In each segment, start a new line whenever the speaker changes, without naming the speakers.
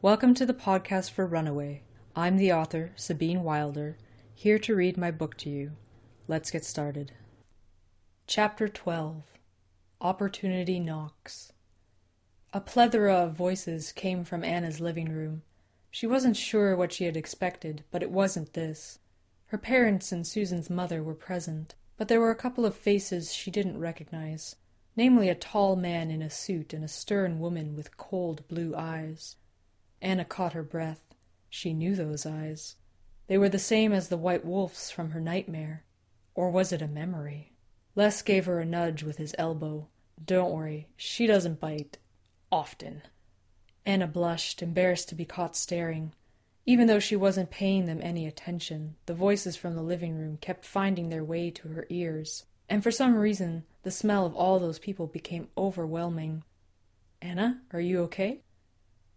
Welcome to the podcast for Runaway. I'm the author, Sabine Wilder, here to read my book to you. Let's get started. Chapter 12 Opportunity Knocks. A plethora of voices came from Anna's living room. She wasn't sure what she had expected, but it wasn't this. Her parents and Susan's mother were present, but there were a couple of faces she didn't recognize, namely a tall man in a suit and a stern woman with cold blue eyes. Anna caught her breath. She knew those eyes. They were the same as the white wolf's from her nightmare. Or was it a memory? Les gave her a nudge with his elbow. Don't worry, she doesn't bite. Often. Anna blushed, embarrassed to be caught staring. Even though she wasn't paying them any attention, the voices from the living room kept finding their way to her ears, and for some reason the smell of all those people became overwhelming. Anna, are you okay?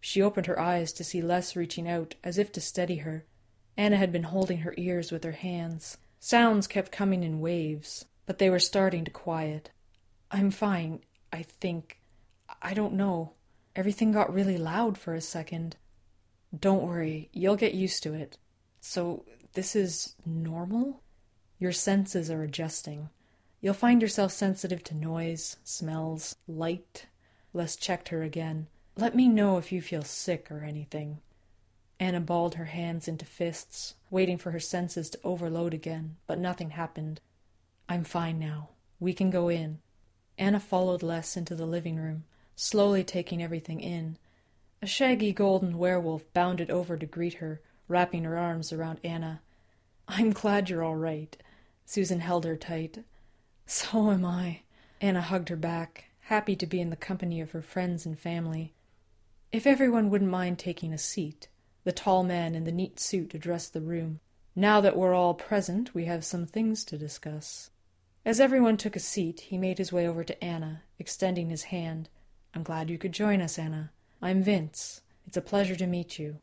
She opened her eyes to see Les reaching out as if to steady her. Anna had been holding her ears with her hands. Sounds kept coming in waves, but they were starting to quiet. I'm fine, I think. I don't know. Everything got really loud for a second. Don't worry, you'll get used to it. So, this is normal? Your senses are adjusting. You'll find yourself sensitive to noise, smells, light. Les checked her again. Let me know if you feel sick or anything. Anna balled her hands into fists, waiting for her senses to overload again, but nothing happened. I'm fine now. We can go in. Anna followed Les into the living room, slowly taking everything in. A shaggy golden werewolf bounded over to greet her, wrapping her arms around Anna. I'm glad you're all right. Susan held her tight. So am I. Anna hugged her back, happy to be in the company of her friends and family. If everyone wouldn't mind taking a seat, the tall man in the neat suit addressed the room. Now that we're all present, we have some things to discuss. As everyone took a seat, he made his way over to Anna, extending his hand. I'm glad you could join us, Anna. I'm Vince. It's a pleasure to meet you.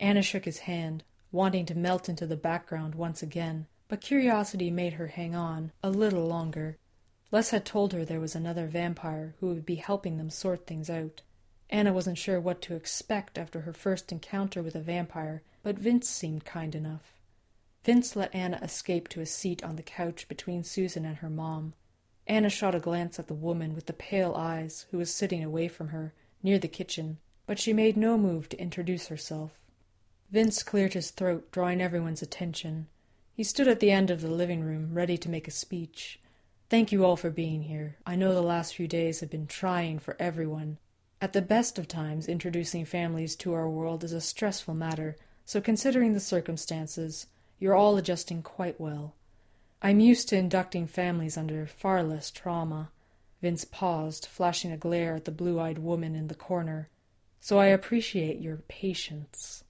Anna shook his hand, wanting to melt into the background once again, but curiosity made her hang on a little longer. Les had told her there was another vampire who would be helping them sort things out. Anna wasn't sure what to expect after her first encounter with a vampire, but Vince seemed kind enough. Vince let Anna escape to a seat on the couch between Susan and her mom. Anna shot a glance at the woman with the pale eyes who was sitting away from her, near the kitchen, but she made no move to introduce herself. Vince cleared his throat, drawing everyone's attention. He stood at the end of the living room, ready to make a speech. Thank you all for being here. I know the last few days have been trying for everyone, at the best of times, introducing families to our world is a stressful matter, so considering the circumstances, you're all adjusting quite well. I'm used to inducting families under far less trauma. Vince paused, flashing a glare at the blue eyed woman in the corner. So I appreciate your patience.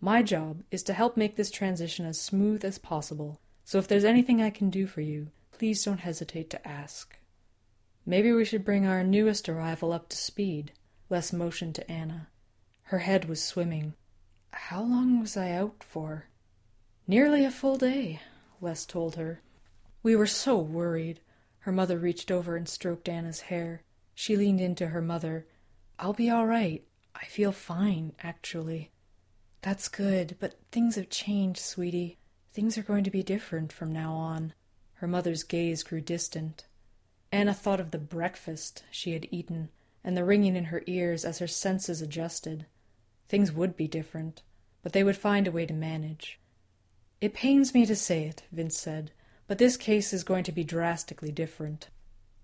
My job is to help make this transition as smooth as possible, so if there's anything I can do for you, please don't hesitate to ask. Maybe we should bring our newest arrival up to speed. Les motioned to Anna. Her head was swimming. How long was I out for? Nearly a full day, Les told her. We were so worried. Her mother reached over and stroked Anna's hair. She leaned into her mother. I'll be all right. I feel fine, actually. That's good, but things have changed, sweetie. Things are going to be different from now on. Her mother's gaze grew distant. Anna thought of the breakfast she had eaten and the ringing in her ears as her senses adjusted. Things would be different, but they would find a way to manage. It pains me to say it, Vince said, but this case is going to be drastically different.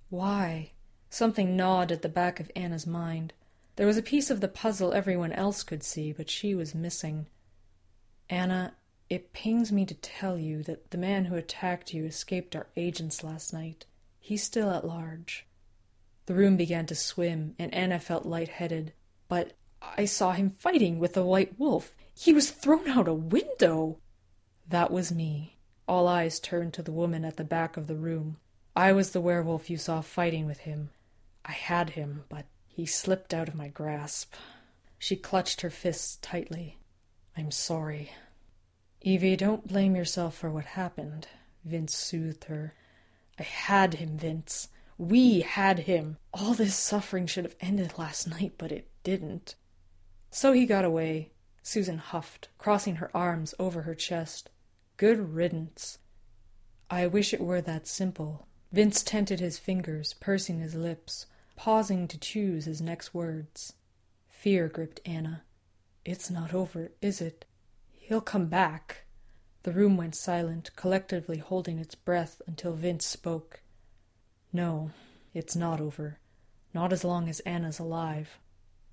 Why? Something gnawed at the back of Anna's mind. There was a piece of the puzzle everyone else could see, but she was missing. Anna, it pains me to tell you that the man who attacked you escaped our agents last night. He's still at large. The room began to swim, and Anna felt light-headed. But I saw him fighting with the white wolf. He was thrown out a window. That was me. All eyes turned to the woman at the back of the room. I was the werewolf you saw fighting with him. I had him, but he slipped out of my grasp. She clutched her fists tightly. I'm sorry. Evie, don't blame yourself for what happened, Vince soothed her. I had him, Vince. We had him. All this suffering should have ended last night, but it didn't. So he got away. Susan huffed, crossing her arms over her chest. Good riddance. I wish it were that simple. Vince tented his fingers, pursing his lips, pausing to choose his next words. Fear gripped Anna. It's not over, is it? He'll come back. The room went silent, collectively holding its breath until Vince spoke. No, it's not over. Not as long as Anna's alive.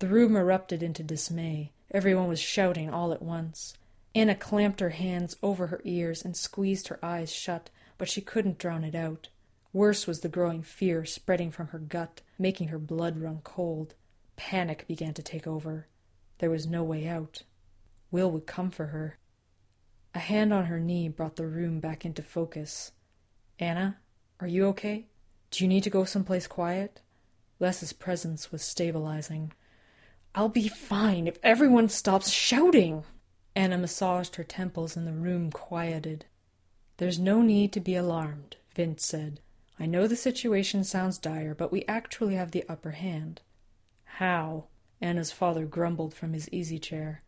The room erupted into dismay. Everyone was shouting all at once. Anna clamped her hands over her ears and squeezed her eyes shut, but she couldn't drown it out. Worse was the growing fear spreading from her gut, making her blood run cold. Panic began to take over. There was no way out. Will would come for her. A hand on her knee brought the room back into focus. Anna, are you okay? Do you need to go someplace quiet? Les's presence was stabilizing. I'll be fine if everyone stops shouting. Anna massaged her temples and the room quieted. There's no need to be alarmed, Vince said. I know the situation sounds dire, but we actually have the upper hand. How? Anna's father grumbled from his easy chair.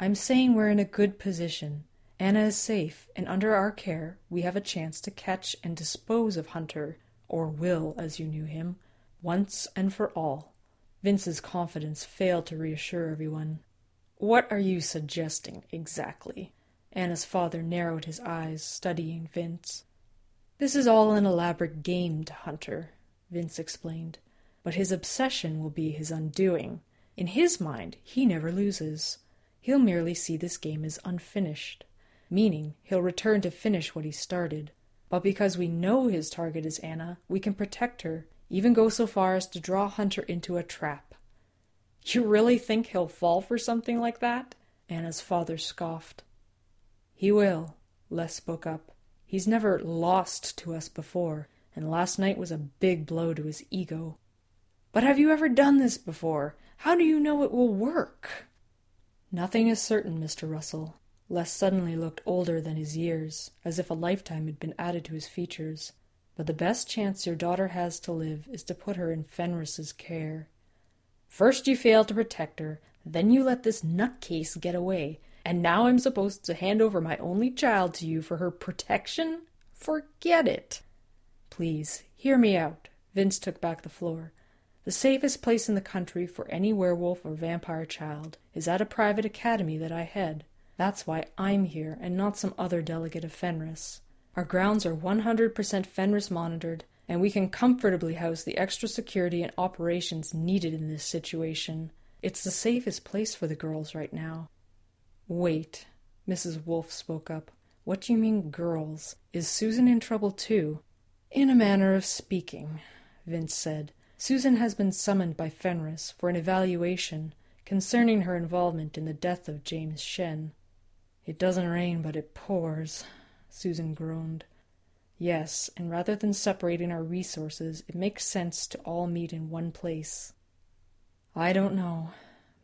I'm saying we're in a good position. Anna is safe, and under our care we have a chance to catch and dispose of Hunter, or Will as you knew him, once and for all. Vince's confidence failed to reassure everyone. What are you suggesting exactly? Anna's father narrowed his eyes, studying Vince. This is all an elaborate game to Hunter, Vince explained, but his obsession will be his undoing. In his mind, he never loses. He'll merely see this game as unfinished meaning he'll return to finish what he started. But because we know his target is Anna, we can protect her, even go so far as to draw Hunter into a trap. You really think he'll fall for something like that? Anna's father scoffed. He will, Les spoke up. He's never lost to us before, and last night was a big blow to his ego. But have you ever done this before? How do you know it will work? Nothing is certain, Mr. Russell. Les suddenly looked older than his years, as if a lifetime had been added to his features. But the best chance your daughter has to live is to put her in Fenris's care. First you failed to protect her, then you let this nutcase get away, and now I'm supposed to hand over my only child to you for her protection? Forget it. Please, hear me out. Vince took back the floor. The safest place in the country for any werewolf or vampire child is at a private academy that I head. That's why I'm here and not some other delegate of Fenris. Our grounds are 100% Fenris monitored, and we can comfortably house the extra security and operations needed in this situation. It's the safest place for the girls right now. Wait, Mrs. Wolf spoke up. What do you mean, girls? Is Susan in trouble too? In a manner of speaking, Vince said. Susan has been summoned by Fenris for an evaluation concerning her involvement in the death of James Shen. It doesn't rain, but it pours, Susan groaned. Yes, and rather than separating our resources, it makes sense to all meet in one place. I don't know.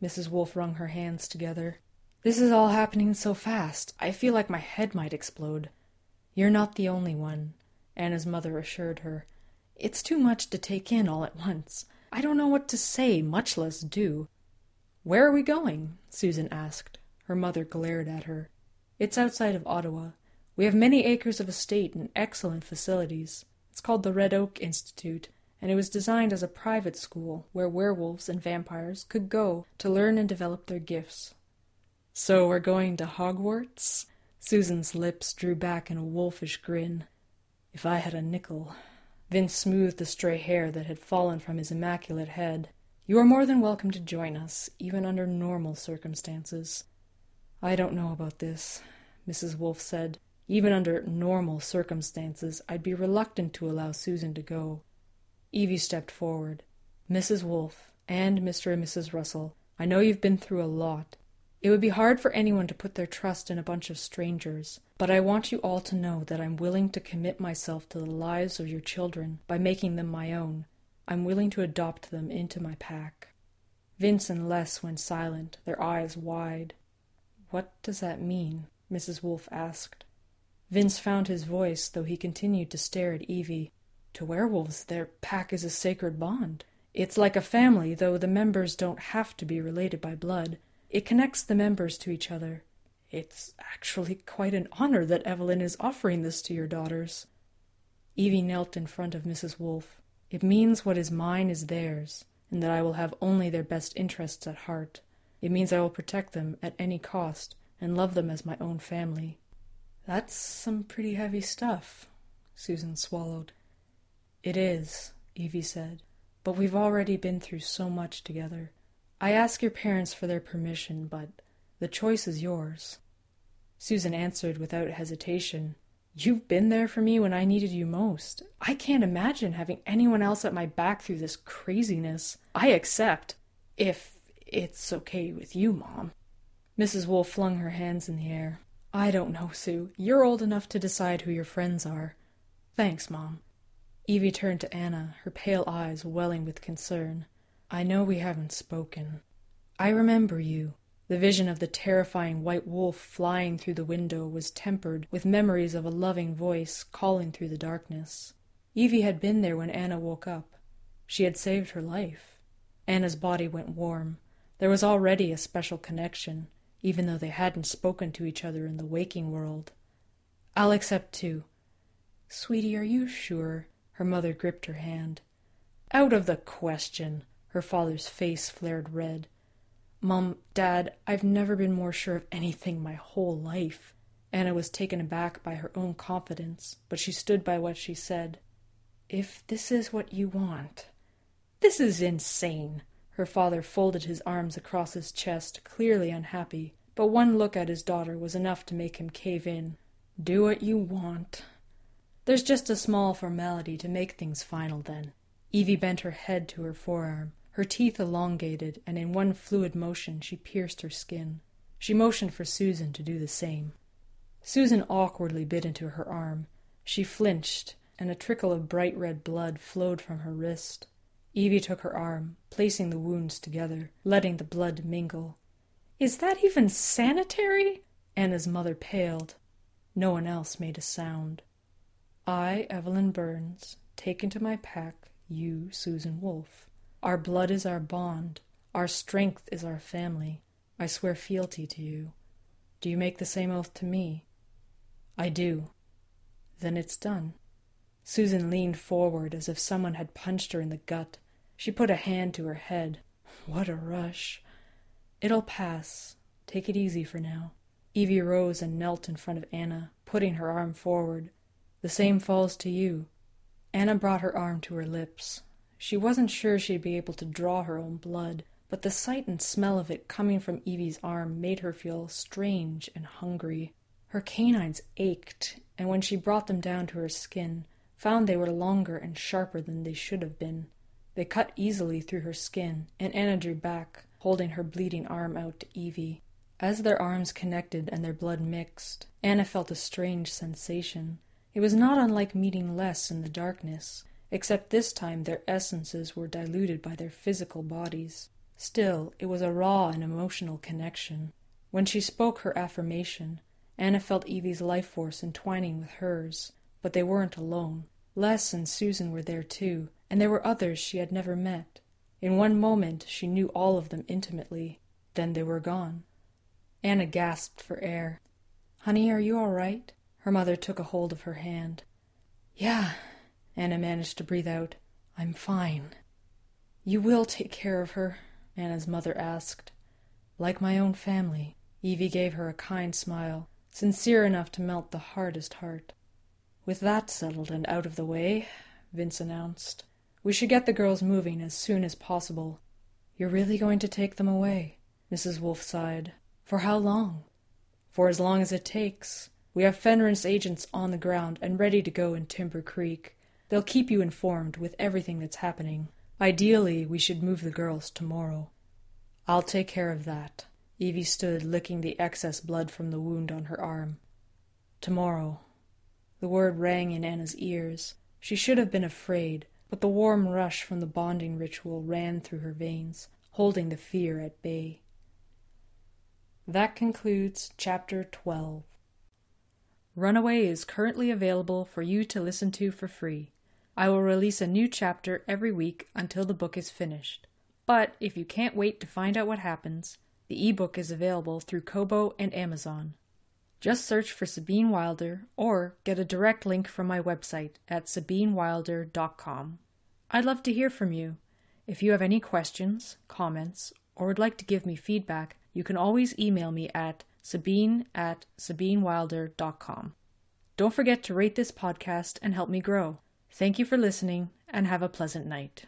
Mrs. Wolf wrung her hands together. This is all happening so fast. I feel like my head might explode. You're not the only one, Anna's mother assured her. It's too much to take in all at once. I don't know what to say, much less do. Where are we going? Susan asked. Her mother glared at her. It's outside of Ottawa. We have many acres of estate and excellent facilities. It's called the Red Oak Institute, and it was designed as a private school where werewolves and vampires could go to learn and develop their gifts. So we're going to Hogwarts? Susan's lips drew back in a wolfish grin. If I had a nickel. Vince smoothed the stray hair that had fallen from his immaculate head. You are more than welcome to join us, even under normal circumstances. I don't know about this, Mrs. Wolf said. Even under normal circumstances, I'd be reluctant to allow Susan to go. Evie stepped forward. Mrs. Wolf, and Mr. and Mrs. Russell, I know you've been through a lot. It would be hard for anyone to put their trust in a bunch of strangers, but I want you all to know that I'm willing to commit myself to the lives of your children by making them my own. I'm willing to adopt them into my pack. Vince and Les went silent, their eyes wide. What does that mean? Mrs. Wolf asked. Vince found his voice, though he continued to stare at Evie. To werewolves, their pack is a sacred bond. It's like a family, though the members don't have to be related by blood. It connects the members to each other. It's actually quite an honor that Evelyn is offering this to your daughters. Evie knelt in front of Mrs. Wolfe. It means what is mine is theirs, and that I will have only their best interests at heart. It means I will protect them at any cost and love them as my own family. That's some pretty heavy stuff, Susan swallowed. It is, Evie said, but we've already been through so much together. I ask your parents for their permission, but the choice is yours. Susan answered without hesitation. You've been there for me when I needed you most. I can't imagine having anyone else at my back through this craziness. I accept, if it's okay with you, Mom. Mrs. Wolf flung her hands in the air. I don't know, Sue. You're old enough to decide who your friends are. Thanks, Mom. Evie turned to Anna, her pale eyes welling with concern. I know we haven't spoken. I remember you. The vision of the terrifying white wolf flying through the window was tempered with memories of a loving voice calling through the darkness. Evie had been there when Anna woke up. She had saved her life. Anna's body went warm. There was already a special connection, even though they hadn't spoken to each other in the waking world. I'll accept too. Sweetie, are you sure? Her mother gripped her hand. Out of the question. Her father's face flared red. Mom, Dad, I've never been more sure of anything my whole life. Anna was taken aback by her own confidence, but she stood by what she said. If this is what you want. This is insane. Her father folded his arms across his chest, clearly unhappy, but one look at his daughter was enough to make him cave in. Do what you want. There's just a small formality to make things final, then. Evie bent her head to her forearm, her teeth elongated, and in one fluid motion she pierced her skin. She motioned for Susan to do the same. Susan awkwardly bit into her arm. She flinched, and a trickle of bright red blood flowed from her wrist. Evie took her arm, placing the wounds together, letting the blood mingle. Is that even sanitary? Anna's mother paled. No one else made a sound. I, Evelyn Burns, take into my pack you, Susan Wolfe. Our blood is our bond, our strength is our family. I swear fealty to you. Do you make the same oath to me? I do. Then it's done. Susan leaned forward as if someone had punched her in the gut. She put a hand to her head. What a rush. It'll pass. Take it easy for now. Evie rose and knelt in front of Anna, putting her arm forward. The same falls to you. Anna brought her arm to her lips. She wasn't sure she'd be able to draw her own blood, but the sight and smell of it coming from Evie's arm made her feel strange and hungry. Her canines ached, and when she brought them down to her skin, found they were longer and sharper than they should have been. They cut easily through her skin, and Anna drew back, holding her bleeding arm out to Evie. As their arms connected and their blood mixed, Anna felt a strange sensation. It was not unlike meeting Les in the darkness, except this time their essences were diluted by their physical bodies. Still, it was a raw and emotional connection. When she spoke her affirmation, Anna felt Evie's life force entwining with hers, but they weren't alone. Les and Susan were there too, and there were others she had never met. In one moment she knew all of them intimately, then they were gone. Anna gasped for air. Honey, are you all right? Her mother took a hold of her hand. Yeah, Anna managed to breathe out. I'm fine. You will take care of her? Anna's mother asked. Like my own family. Evie gave her a kind smile, sincere enough to melt the hardest heart. With that settled and out of the way, Vince announced, we should get the girls moving as soon as possible. You're really going to take them away? Mrs. Wolfe sighed. For how long? For as long as it takes. We have Fenris agents on the ground and ready to go in Timber Creek. They'll keep you informed with everything that's happening. Ideally, we should move the girls tomorrow. I'll take care of that. Evie stood licking the excess blood from the wound on her arm. Tomorrow. The word rang in Anna's ears. She should have been afraid, but the warm rush from the bonding ritual ran through her veins, holding the fear at bay. That concludes Chapter 12. Runaway is currently available for you to listen to for free. I will release a new chapter every week until the book is finished. But if you can't wait to find out what happens, the ebook is available through Kobo and Amazon. Just search for Sabine Wilder or get a direct link from my website at sabinewilder.com. I'd love to hear from you. If you have any questions, comments, or would like to give me feedback, you can always email me at sabine at sabinewilder.com. Don't forget to rate this podcast and help me grow. Thank you for listening and have a pleasant night.